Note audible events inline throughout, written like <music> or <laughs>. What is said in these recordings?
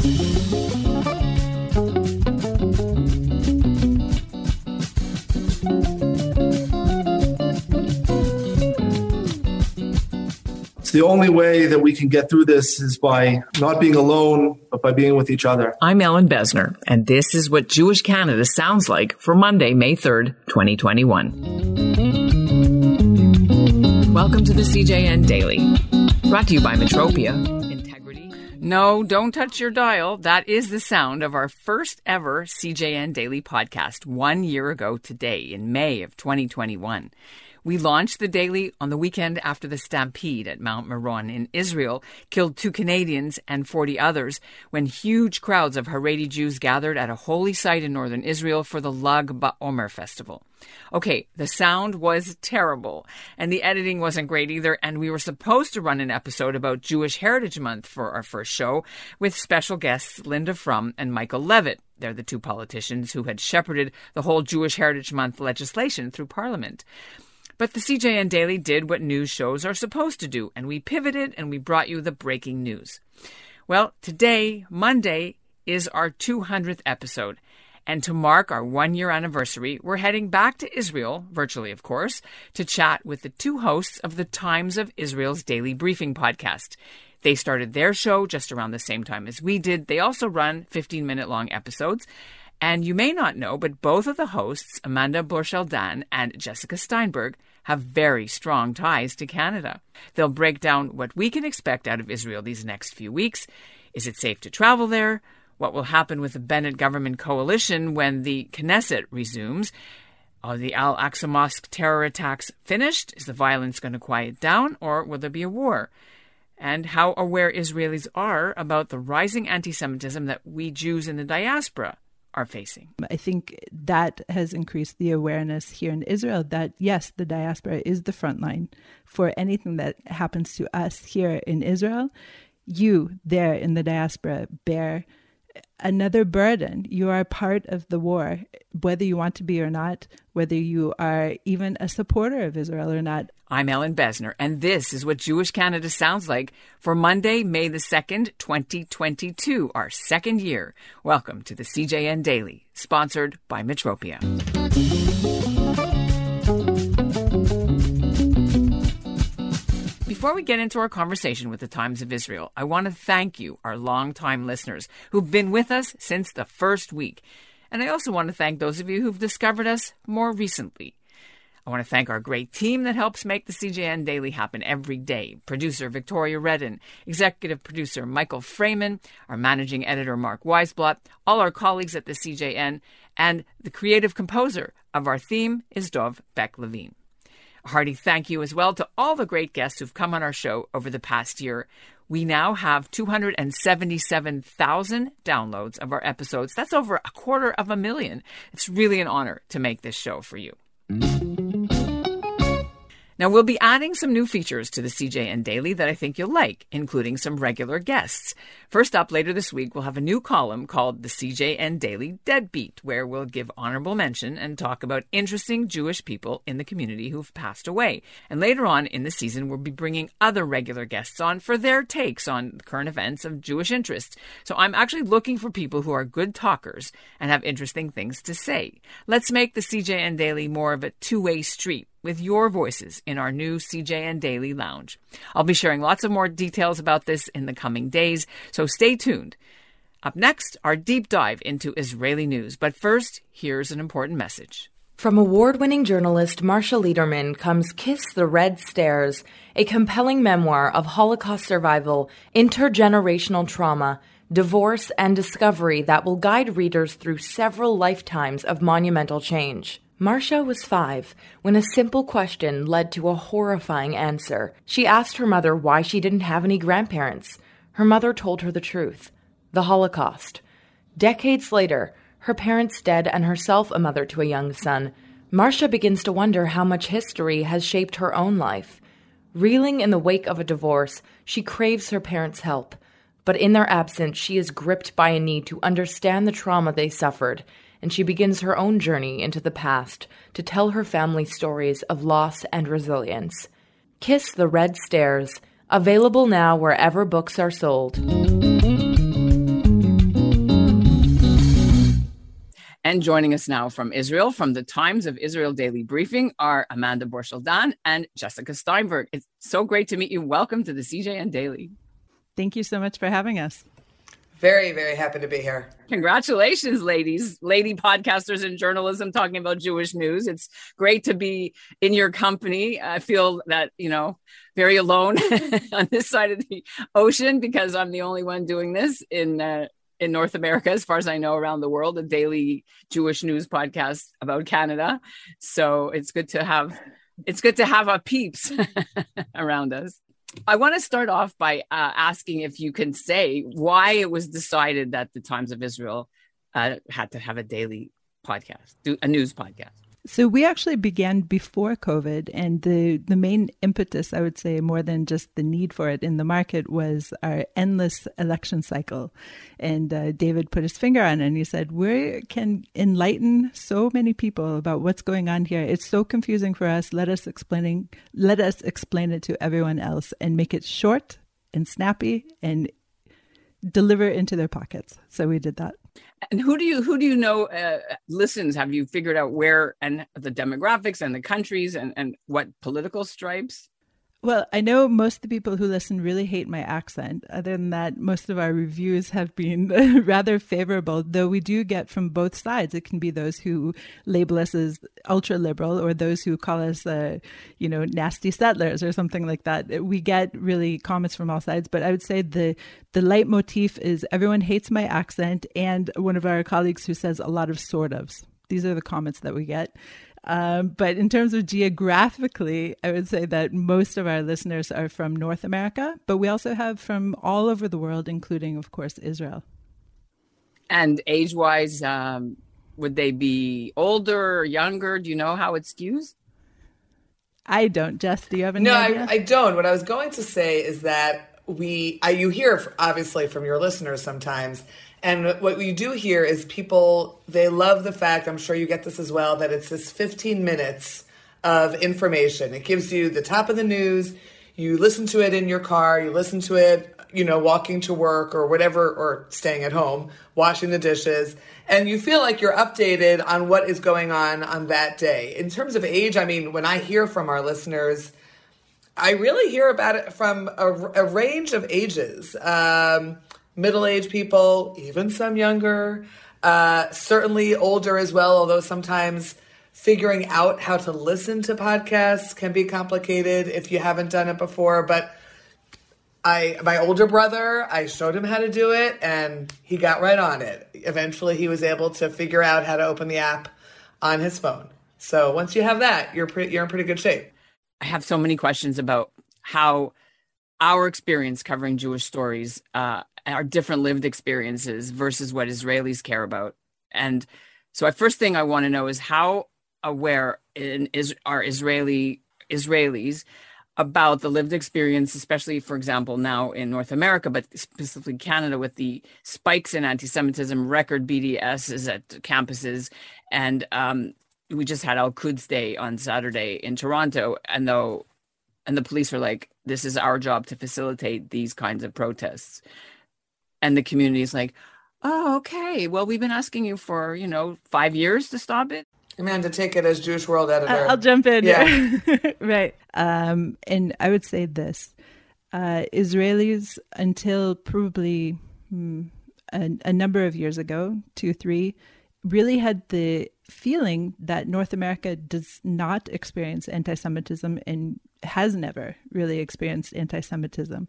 It's the only way that we can get through this is by not being alone, but by being with each other. I'm Ellin Bessner, and this is what Jewish Canada sounds like for Monday, May 3rd, 2021. Welcome to the CJN Daily, brought to you by Metropia. No, don't touch your dial. That is the sound of our first ever CJN Daily podcast one year ago today in May of 2021. We launched the daily on the weekend after the stampede at Mount Meron in Israel killed two Canadians and 40 others when huge crowds of Haredi Jews gathered at a holy site in northern Israel for the Lag BaOmer festival. Okay, the sound was terrible, and the editing wasn't great either, and we were supposed to run an episode about Jewish Heritage Month for our first show with special guests Linda Frum and Michael Levitt. They're the two politicians who had shepherded the whole Jewish Heritage Month legislation through Parliament. But the CJN Daily did what news shows are supposed to do, and we pivoted and we brought you the breaking news. Well, today, Monday, is our 200th episode. And to mark our one year anniversary, we're heading back to Israel, virtually of course, to chat with the two hosts of the Times of Israel's Daily Briefing podcast. They started their show just around the same time as we did. They also run 15 minute long episodes. And you may not know, but both of the hosts, Amanda Borschel-Dan and Jessica Steinberg, have very strong ties to Canada. They'll break down what we can expect out of Israel these next few weeks. Is it safe to travel there? What will happen with the Bennett government coalition when the Knesset resumes? Are the Al Aqsa Mosque terror attacks finished? Is the violence going to quiet down, or will there be a war? And how aware Israelis are about the rising anti Semitism that we Jews in the diaspora are facing. I think that has increased the awareness here in Israel that yes, the diaspora is the front line for anything that happens to us here in Israel. You there in the diaspora bear another burden. You are part of the war, whether you want to be or not, whether you are even a supporter of Israel or not. I'm Ellin Bessner, and this is what Jewish Canada sounds like for Monday, May the 2nd, 2022, our second year. Welcome to the CJN Daily, sponsored by Metropia. Before we get into our conversation with the Times of Israel, I want to thank you, our longtime listeners, who've been with us since the first week. And I also want to thank those of you who've discovered us more recently. I want to thank our great team that helps make the CJN Daily happen every day. Producer Victoria Redden, executive producer Michael Fraiman, our managing editor Mark Weisblatt, all our colleagues at the CJN, and the creative composer of our theme is Dov Beck Levine. A hearty thank you as well to all the great guests who've come on our show over the past year. We now have 277,000 downloads of our episodes. That's over a quarter of a million. It's really an honor to make this show for you. Now, we'll be adding some new features to the CJN Daily that I think you'll like, including some regular guests. First up, later this week, we'll have a new column called the CJN Daily Deadbeat, where we'll give honorable mention and talk about interesting Jewish people in the community who've passed away. And later on in the season, we'll be bringing other regular guests on for their takes on current events of Jewish interest. So I'm actually looking for people who are good talkers and have interesting things to say. Let's make the CJN Daily more of a two way street with your voices in our new CJN Daily Lounge. I'll be sharing lots of more details about this in the coming days, so stay tuned. Up next, our deep dive into Israeli news. But first, here's an important message. From award winning journalist Marsha Lederman comes Kiss the Red Stairs, a compelling memoir of Holocaust survival, intergenerational trauma, divorce, and discovery that will guide readers through several lifetimes of monumental change. Marsha was five when a simple question led to a horrifying answer. She asked her mother why she didn't have any grandparents. Her mother told her the truth the Holocaust. Decades later, her parents dead and herself a mother to a young son, Marsha begins to wonder how much history has shaped her own life. Reeling in the wake of a divorce, she craves her parents' help. But in their absence, she is gripped by a need to understand the trauma they suffered and she begins her own journey into the past to tell her family stories of loss and resilience. Kiss the Red Stairs, available now wherever books are sold. And joining us now from Israel, from the Times of Israel Daily Briefing, are Amanda Borschel-Dan and Jessica Steinberg. It's so great to meet you. Welcome to the CJN Daily. Thank you so much for having us. Very, very happy to be here. Congratulations, ladies, lady podcasters in journalism talking about Jewish news. It's great to be in your company. I feel that, you know, very alone <laughs> on this side of the ocean because I'm the only one doing this in uh, in North America, as far as I know, around the world, a daily Jewish news podcast about Canada. So it's good to have it's good to have a peeps <laughs> around us. I want to start off by uh, asking if you can say why it was decided that the Times of Israel uh, had to have a daily podcast, a news podcast. So we actually began before COVID, and the the main impetus, I would say, more than just the need for it in the market, was our endless election cycle. And uh, David put his finger on it, and he said, "We can enlighten so many people about what's going on here. It's so confusing for us. Let us explaining, let us explain it to everyone else, and make it short and snappy and." Deliver into their pockets so we did that and who do you who do you know uh, listens? Have you figured out where and the demographics and the countries and and what political stripes? Well, I know most of the people who listen really hate my accent. Other than that, most of our reviews have been <laughs> rather favorable, though we do get from both sides. It can be those who label us as ultra liberal or those who call us, uh, you know, nasty settlers or something like that. We get really comments from all sides, but I would say the, the leitmotif is everyone hates my accent and one of our colleagues who says a lot of sort ofs. These are the comments that we get. Um, but in terms of geographically, I would say that most of our listeners are from North America, but we also have from all over the world, including, of course, Israel. And age wise, um, would they be older or younger? Do you know how it skews? I don't. Jess, do you have any no, idea? I, I don't. What I was going to say is that we, I, you hear obviously from your listeners sometimes and what we do here is people, they love the fact, I'm sure you get this as well, that it's this 15 minutes of information. It gives you the top of the news. You listen to it in your car, you listen to it, you know, walking to work or whatever, or staying at home, washing the dishes, and you feel like you're updated on what is going on on that day. In terms of age, I mean, when I hear from our listeners, I really hear about it from a, a range of ages. Um, middle aged people, even some younger, uh, certainly older as well, although sometimes figuring out how to listen to podcasts can be complicated if you haven't done it before. But I, my older brother, I showed him how to do it and he got right on it. Eventually, he was able to figure out how to open the app on his phone. So once you have that, you're pretty, you're in pretty good shape. I have so many questions about how our experience covering Jewish stories uh, our different lived experiences versus what Israelis care about. And so, I first thing I want to know is how aware in, is are Israeli Israelis about the lived experience, especially, for example, now in North America, but specifically Canada, with the spikes in anti-Semitism, record BDSs at campuses, and um, we just had Al Quds Day on Saturday in Toronto, and though, and the police are like, "This is our job to facilitate these kinds of protests." And the community is like oh okay well we've been asking you for you know five years to stop it Amanda, take it as Jewish World editor. I'll jump in. Yeah. <laughs> right. Um, and I would say this uh, Israelis, until probably hmm, a, a, number of years ago, two, three, really had the feeling that North America does not experience anti Semitism and has never really experienced anti Semitism.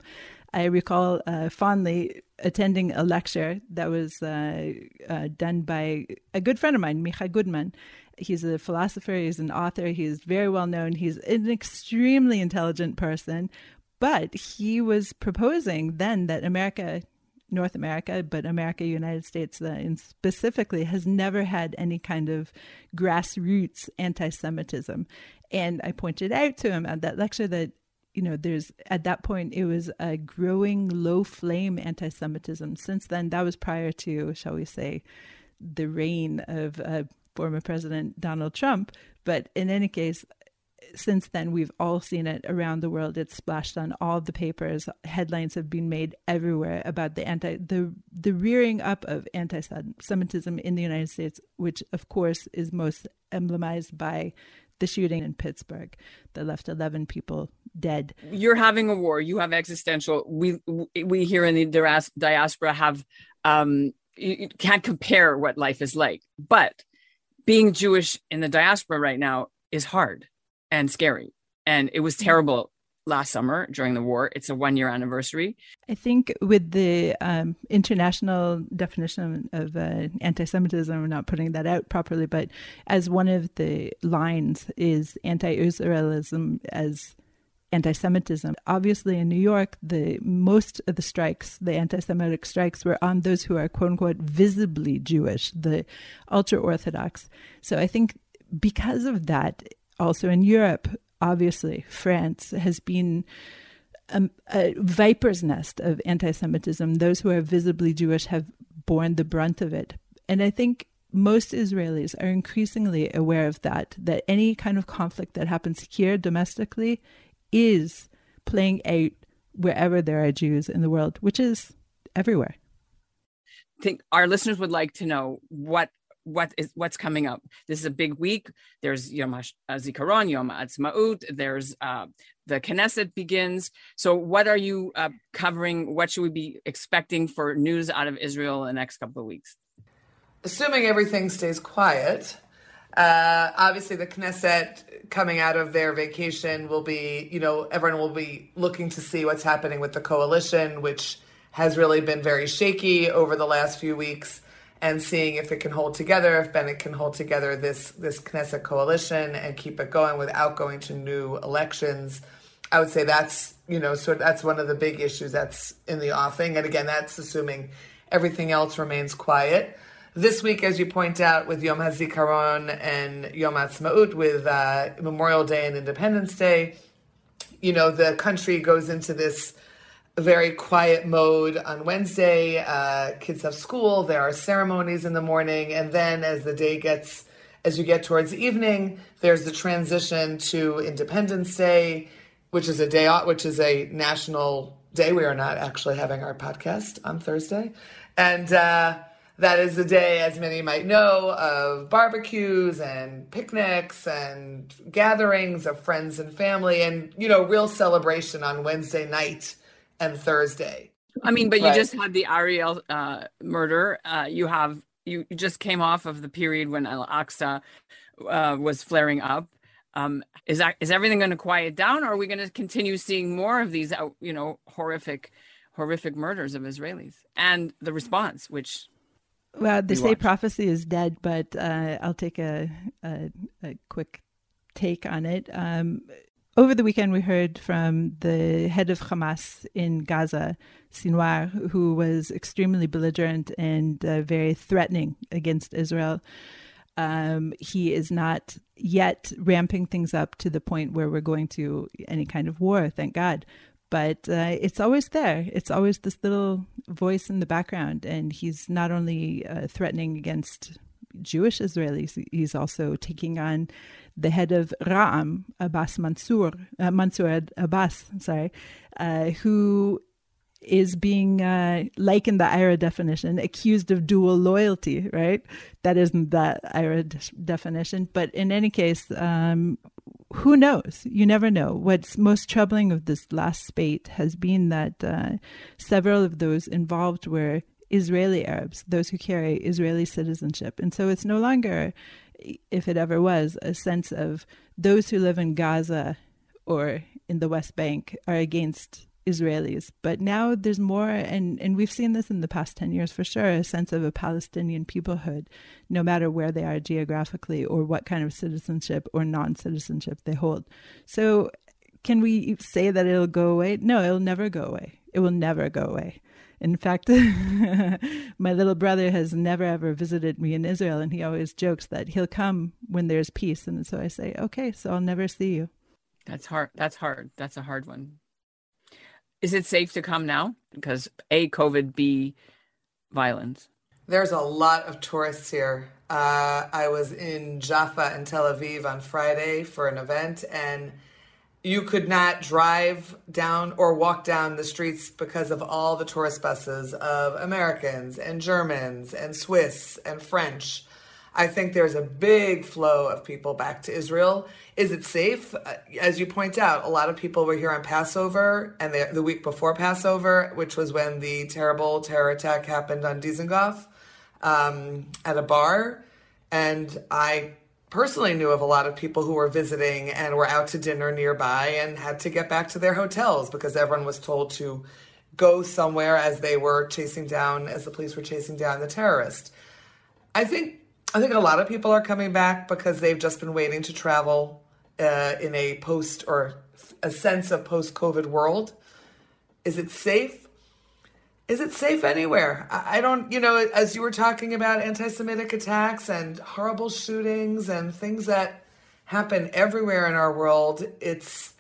I recall uh, fondly attending a lecture that was uh, uh, done by a good friend of mine, Micha Goodman. He's a philosopher, he's an author, he's very well known, he's an extremely intelligent person. But he was proposing then that America, North America, but America, United States uh, specifically, has never had any kind of grassroots anti Semitism. And I pointed out to him at that lecture that you know, there's at that point it was a growing low flame anti Semitism. Since then, that was prior to, shall we say, the reign of uh, former President Donald Trump. But in any case, since then, we've all seen it around the world. It's splashed on all the papers. Headlines have been made everywhere about the anti the the rearing up of anti-Semitism in the United States, which of course is most emblemized by the shooting in Pittsburgh that left 11 people dead. You're having a war. You have existential. We we here in the diaspora have um, you can't compare what life is like, but being Jewish in the diaspora right now is hard and scary. And it was mm-hmm. terrible last summer during the war. It's a one year anniversary. I think with the um, international definition of uh, anti Semitism, I'm not putting that out properly, but as one of the lines is anti Israelism as anti-Semitism. Obviously, in New York, the most of the strikes, the anti-Semitic strikes, were on those who are "quote unquote" visibly Jewish, the ultra-Orthodox. So I think because of that, also in Europe, obviously, France has been a, a viper's nest of anti Semitism. Those who are visibly Jewish have borne the brunt of it. And I think most Israelis are increasingly aware of that, that any kind of conflict that happens here domestically is playing out wherever there are Jews in the world, which is everywhere. I think our listeners would like to know what what is what's coming up. This is a big week. There's Yom HaZikaron, Yom HaAtzmaut. There's uh, the Knesset begins. So, what are you uh, covering? What should we be expecting for news out of Israel in the next couple of weeks? Assuming everything stays quiet, uh, obviously the Knesset coming out of their vacation will be, you know, everyone will be looking to see what's happening with the coalition, which has really been very shaky over the last few weeks and seeing if it can hold together, if Bennett can hold together this this Knesset coalition and keep it going without going to new elections. I would say that's you know sort of, that's one of the big issues that's in the offing, and again, that's assuming everything else remains quiet. This week, as you point out, with Yom HaZikaron and Yom HaAtzmaut, with uh, Memorial Day and Independence Day, you know the country goes into this a very quiet mode on Wednesday. Uh, kids have school. There are ceremonies in the morning, and then as the day gets, as you get towards evening, there's the transition to Independence Day, which is a day off, which is a national day. We are not actually having our podcast on Thursday, and uh, that is the day, as many might know, of barbecues and picnics and gatherings of friends and family, and you know, real celebration on Wednesday night and Thursday. I mean, but you just had the Ariel uh, murder. Uh, you have you just came off of the period when Al Aqsa uh, was flaring up. Um, is that is everything going to quiet down, or are we going to continue seeing more of these, uh, you know, horrific, horrific murders of Israelis and the response, which well, they say watch. prophecy is dead, but uh, I'll take a, a, a quick take on it. Um, over the weekend, we heard from the head of Hamas in Gaza, Sinwar, who was extremely belligerent and uh, very threatening against Israel. Um, he is not yet ramping things up to the point where we're going to any kind of war, thank God. But uh, it's always there. It's always this little voice in the background. And he's not only uh, threatening against Jewish Israelis, he's also taking on the head of Ra'am, Abbas Mansour, uh, Mansour Abbas, sorry, uh, who is being, uh, like in the IHRA definition, accused of dual loyalty, right? That isn't the IHRA de- definition. But in any case, um, who knows? You never know. What's most troubling of this last spate has been that uh, several of those involved were Israeli Arabs, those who carry Israeli citizenship. And so it's no longer if it ever was, a sense of those who live in Gaza or in the West Bank are against Israelis. But now there's more, and, and we've seen this in the past 10 years for sure, a sense of a Palestinian peoplehood, no matter where they are geographically or what kind of citizenship or non citizenship they hold. So, can we say that it'll go away? No, it'll never go away. It will never go away. In fact, <laughs> my little brother has never ever visited me in Israel, and he always jokes that he'll come when there's peace. And so I say, okay, so I'll never see you. That's hard. That's hard. That's a hard one. Is it safe to come now? Because A, COVID, B, violence. There's a lot of tourists here. Uh, I was in Jaffa and Tel Aviv on Friday for an event, and you could not drive down or walk down the streets because of all the tourist buses of Americans and Germans and Swiss and French. I think there's a big flow of people back to Israel. Is it safe? Uh, as you point out, a lot of people were here on Passover and the, the week before Passover, which was when the terrible terror attack happened on Dizengoff um, at a bar. And I personally knew of a lot of people who were visiting and were out to dinner nearby and had to get back to their hotels because everyone was told to go somewhere as they were chasing down, as the police were chasing down the terrorist. I think I think a lot of people are coming back because they've just been waiting to travel uh, in a post or a sense of post COVID world. Is it safe? Is it safe anywhere? I don't, you know, as you were talking about anti Semitic attacks and horrible shootings and things that happen everywhere in our world, it's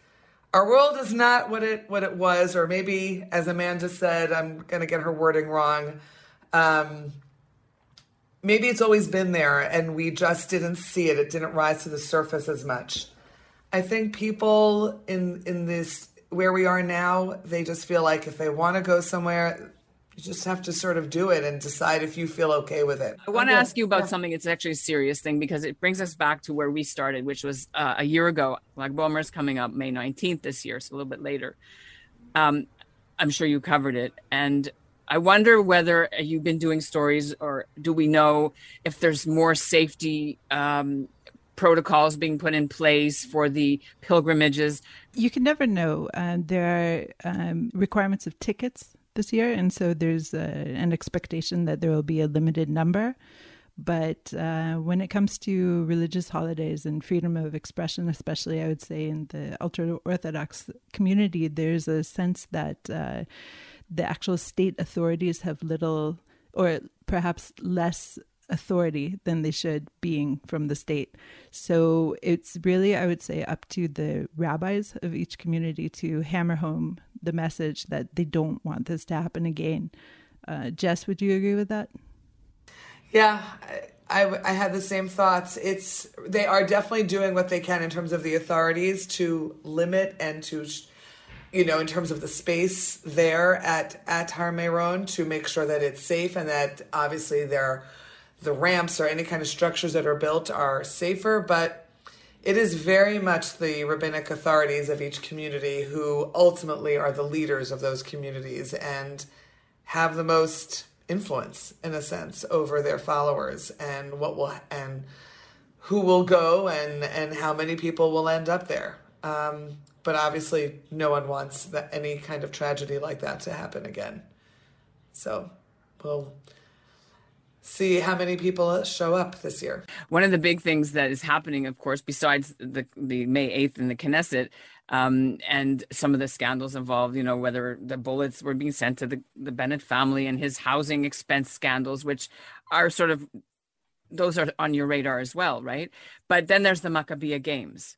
our world is not what it what it was, or maybe as Amanda said, I'm gonna get her wording wrong. Um, maybe it's always been there and we just didn't see it. It didn't rise to the surface as much. I think people in in this where we are now, they just feel like if they want to go somewhere, you just have to sort of do it and decide if you feel okay with it. I want to ask you about yeah. something. It's actually a serious thing because it brings us back to where we started, which was uh, a year ago. Lag BaOmer is coming up May 19th this year, so a little bit later. Um, I'm sure you covered it. And I wonder whether you've been doing stories or do we know if there's more safety um, protocols being put in place for the pilgrimages? You can never know. Uh, there are um, requirements of tickets this year, and so there's a, an expectation that there will be a limited number. But uh, when it comes to religious holidays and freedom of expression, especially I would say in the ultra Orthodox community, there's a sense that uh, the actual state authorities have little or perhaps less authority than they should being from the state. So it's really, I would say, up to the rabbis of each community to hammer home the message that they don't want this to happen again. Uh, Jess, would you agree with that? Yeah, I, I, had the same thoughts. It's they are definitely doing what they can in terms of the authorities to limit and to you know, in terms of the space there at at Har to make sure that it's safe and that obviously there the ramps or any kind of structures that are built are safer, but it is very much the rabbinic authorities of each community who ultimately are the leaders of those communities and have the most influence in a sense over their followers and what will and who will go and and how many people will end up there. Um, but obviously no one wants that any kind of tragedy like that to happen again. So we'll see how many people show up this year. One of the big things that is happening, of course, besides the, the May 8th in the Knesset, um, and some of the scandals involved, you know, whether the bullets were being sent to the, the Bennett family and his housing expense scandals, which are sort of, those are on your radar as well, right? But then there's the Maccabiah Games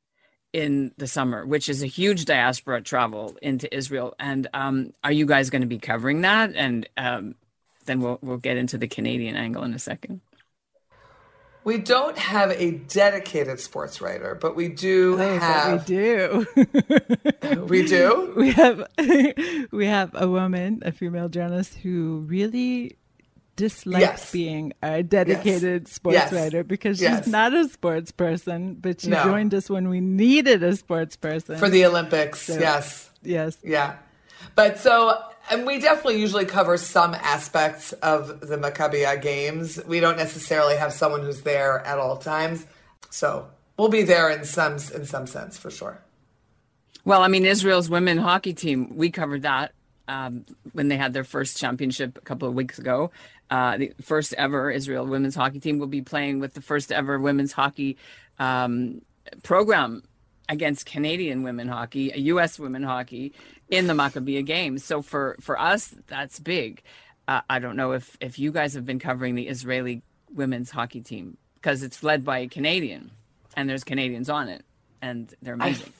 in the summer, which is a huge diaspora travel into Israel. And um, are you guys going to be covering that? And um, then we'll we'll get into the Canadian angle in a second. We don't have a dedicated sports writer, but we do oh, have. <laughs> We do. we <laughs> do. We have <laughs> we have a woman, a female journalist, who really dislikes yes. being a dedicated yes. sports yes. writer because she's not a sports person, but she no. joined us when we needed a sports person for the Olympics. So, yes. Yes. Yeah. But so and we definitely usually cover some aspects of the Maccabiah games. We don't necessarily have someone who's there at all times, so we'll be there in some in some sense for sure. Well, I mean, Israel's women hockey team, we covered that um, when they had their first championship a couple of weeks ago. Uh, the first ever Israel women's hockey team will be playing with the first ever women's hockey um, program against Canadian women hockey, U.S. women hockey in the Maccabiah games. So for for us, that's big. Uh, I don't know if if you guys have been covering the Israeli women's hockey team because it's led by a Canadian, and there's Canadians on it, and they're amazing.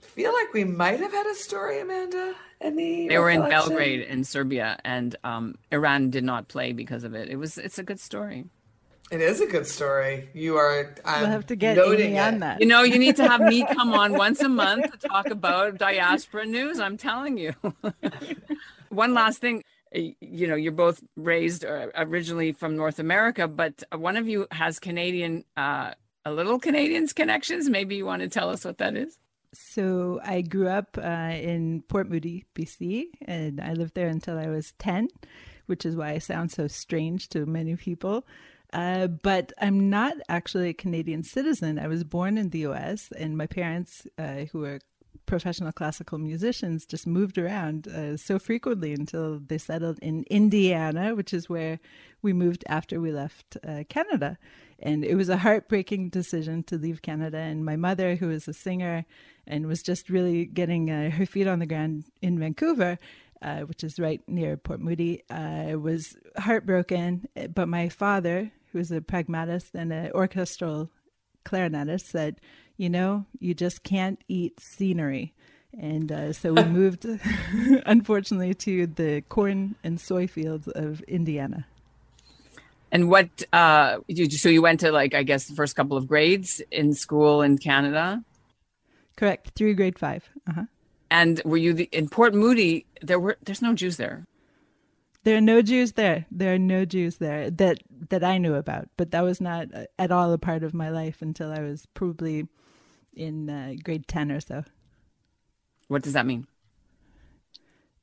I feel like we might have had a story, Amanda, Any they were in Belgrade in Serbia, and um, Iran did not play because of it. It was it's a good story. It is a good story. You are. I'm we'll have to get Amy on that. You know, you need to have me <laughs> come on once a month to talk about diaspora news. I'm telling you. <laughs> One last thing. You know, you're both raised uh, originally from North America, but one of you has Canadian, uh, a little Canadians connections. Maybe you want to tell us what that is. So I grew up uh, in Port Moody, BC, and I lived there until I was 10, which is why I sound so strange to many people. Uh, but I'm not actually a Canadian citizen. I was born in the US, and my parents, uh, who are professional classical musicians, just moved around uh, so frequently until they settled in Indiana, which is where we moved after we left uh, Canada. And it was a heartbreaking decision to leave Canada. And my mother, who is a singer and was just really getting uh, her feet on the ground in Vancouver, uh, which is right near Port Moody, uh, was heartbroken. But my father, who was a pragmatist and an orchestral clarinetist, said, You know, you just can't eat scenery. And uh, so we <laughs> moved, <laughs> unfortunately, to the corn and soy fields of Indiana. And what, uh, you, so you went to like, I guess, the first couple of grades in school in Canada? Correct, through grade five. Uh-huh. And were you the, in Port Moody? There were, there's no Jews there. There are no Jews there. There are no Jews there that that I knew about. But that was not at all a part of my life until I was probably in uh, grade ten or so. What does that mean?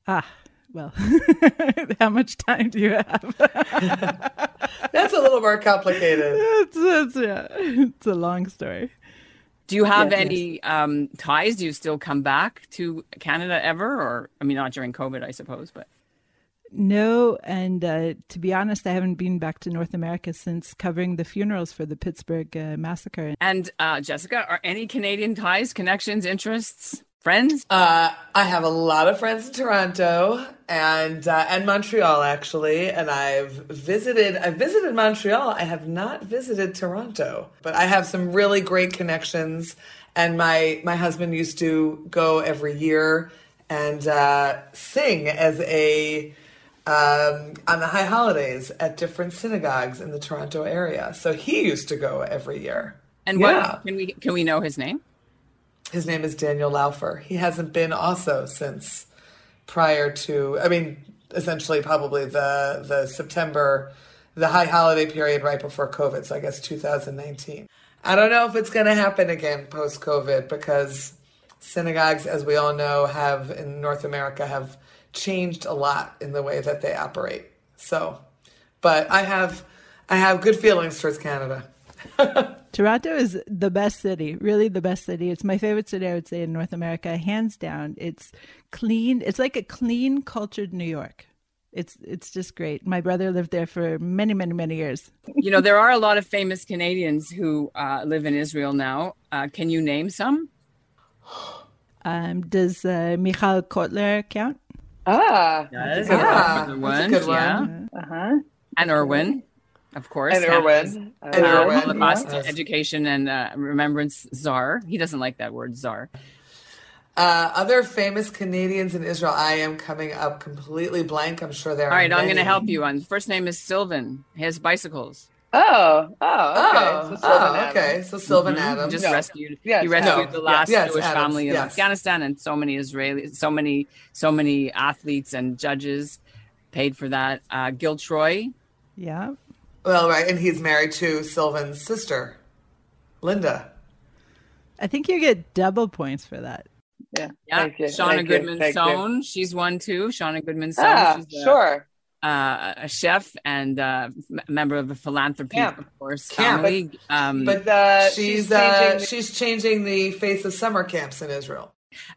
Ah, well, <laughs> how much time do you have? <laughs> That's a little more complicated. It's, it's, yeah, it's a long story. Do you have yes, any yes. Um, ties? Do you still come back to Canada ever? Or, I mean, not during COVID, I suppose, but. No, and uh, to be honest, I haven't been back to North America since covering the funerals for the Pittsburgh uh, massacre. And uh, Jessica, are any Canadian ties, connections, interests? friends? Uh, I have a lot of friends in Toronto and uh, and Montreal actually, and I've visited. I've visited Montreal. I have not visited Toronto, but I have some really great connections. And my my husband used to go every year and uh, sing as a um, on the high holidays at different synagogues in the Toronto area. So he used to go every year. And yeah. what can we can we know his name? His name is Daniel Laufer. He hasn't been also since prior to, I mean, essentially probably the the September, the high holiday period right before COVID. So I guess 2019. I don't know if it's going to happen again post COVID because synagogues, as we all know, have in North America have changed a lot in the way that they operate. So, but I have I have good feelings towards Canada. <laughs> Toronto is the best city, really the best city. It's my favorite city, I would say, in North America, hands down. It's clean. It's like a clean, cultured New York. It's it's just great. My brother lived there for many, many, many years. <laughs> You know, there are a lot of famous Canadians who uh, live in Israel now. Uh, can you name some? Um, does uh, Michal Cotler count? Ah, yes, ah, that's a good one. Yeah. Uh-huh. And Irwin of course. And Irwin. Uh, and Irwin. Holocaust yes. Education and uh, Remembrance Czar. He doesn't like that word, czar. Uh, other famous Canadians in Israel. I am coming up completely blank. I'm sure there are. All right, many. I'm going to help you. On first name is Sylvan. He has bicycles. Oh, oh, okay. Oh, so oh, okay. So Sylvan mm-hmm. Adams just no. rescued. Yes, he rescued no. the last yes, Jewish Adams. family in yes. Afghanistan, and so many Israelis, so many, so many athletes and judges paid for that. Uh, Gil Troy. Yeah. Well, right, and he's married to Sylvan's sister, Linda. I think you get double points for that. Yeah, yeah. Shauna Goodman Sohn, she's one too. Shauna Goodman Sohn, ah, sure. Uh, a chef and uh, member of the philanthropy, Camp. of course. Camp, family. but, um, but uh, she's she's changing, uh, she's changing the face of summer camps in Israel.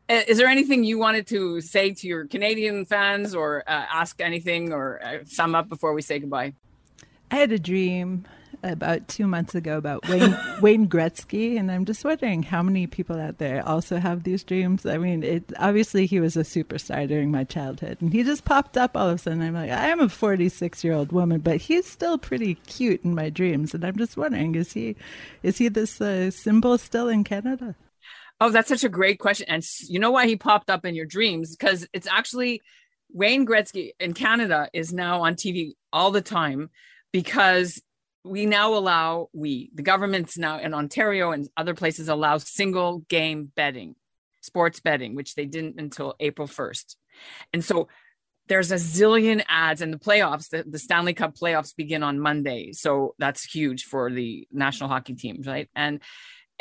Uh, is there anything you wanted to say to your Canadian fans, or uh, ask anything, or sum up before we say goodbye? I had a dream about two months ago about Wayne, <laughs> Wayne Gretzky, and I'm just wondering how many people out there also have these dreams. I mean, it obviously he was a superstar during my childhood, and he just popped up all of a sudden. I'm like, I am a 46 year old woman, but he's still pretty cute in my dreams, and I'm just wondering, is he, is he this uh, symbol still in Canada? Oh, that's such a great question. And you know why he popped up in your dreams? Because it's actually Wayne Gretzky in Canada is now on TV all the time because we now allow we the governments now in Ontario and other places allow single game betting, sports betting, which they didn't until April 1st. And so there's a zillion ads and the playoffs the, the stanley cup playoffs begin on monday so that's huge for the national hockey teams right and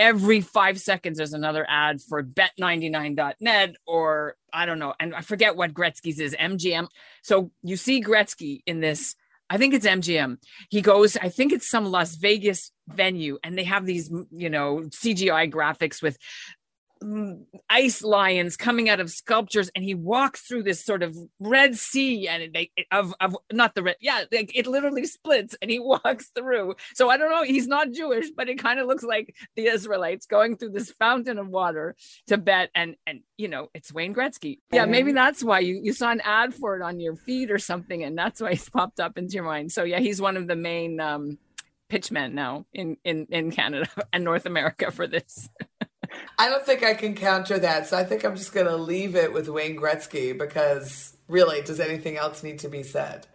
every five seconds there's another ad for bet99.net or I don't know. And I forget what Gretzky's is, MGM. So you see Gretzky in this, I think it's MGM. He goes, I think it's some Las Vegas venue, and they have these, you know, CGI graphics with ice lions coming out of sculptures and he walks through this sort of red sea and it, of, of not the red yeah like it literally splits and he <laughs> walks through. So i don't know he's not jewish but it kind of looks like the israelites going through this fountain of water to bet and and you know it's wayne gretzky. Yeah. maybe that's why you, you saw an ad for it on your feed or something and that's why it's <laughs> popped up into your mind. So yeah he's one of the main um pitchmen now in in in canada <laughs> and north america for this I don't think I can counter that. So I think I'm just going to leave it with Wayne Gretzky because really, does anything else need to be said?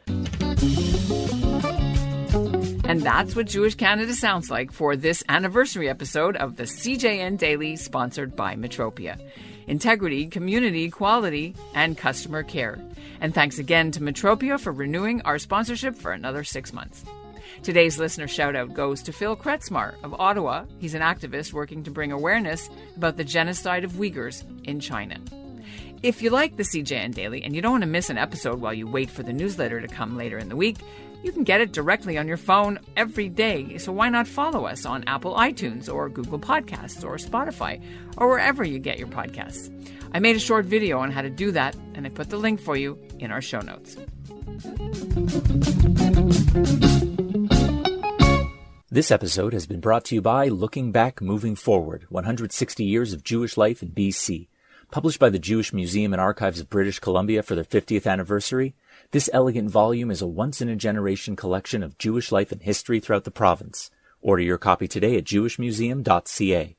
And that's what Jewish Canada sounds like for this anniversary episode of the CJN Daily, sponsored by Metropia. Integrity, community, quality, and customer care. And thanks again to Metropia for renewing our sponsorship for another six months. Today's listener shout out goes to Phil Kretzmar of Ottawa. He's an activist working to bring awareness about the genocide of Uyghurs in China. If you like the CJN Daily and you don't want to miss an episode while you wait for the newsletter to come later in the week, you can get it directly on your phone every day. So why not follow us on Apple iTunes or Google Podcasts or Spotify or wherever you get your podcasts? I made a short video on how to do that, and I put the link for you in our show notes. This episode has been brought to you by Looking Back, Moving Forward 160 Years of Jewish Life in BC. Published by the Jewish Museum and Archives of British Columbia for their 50th anniversary, this elegant volume is a once in a generation collection of Jewish life and history throughout the province. Order your copy today at jewishmuseum.ca.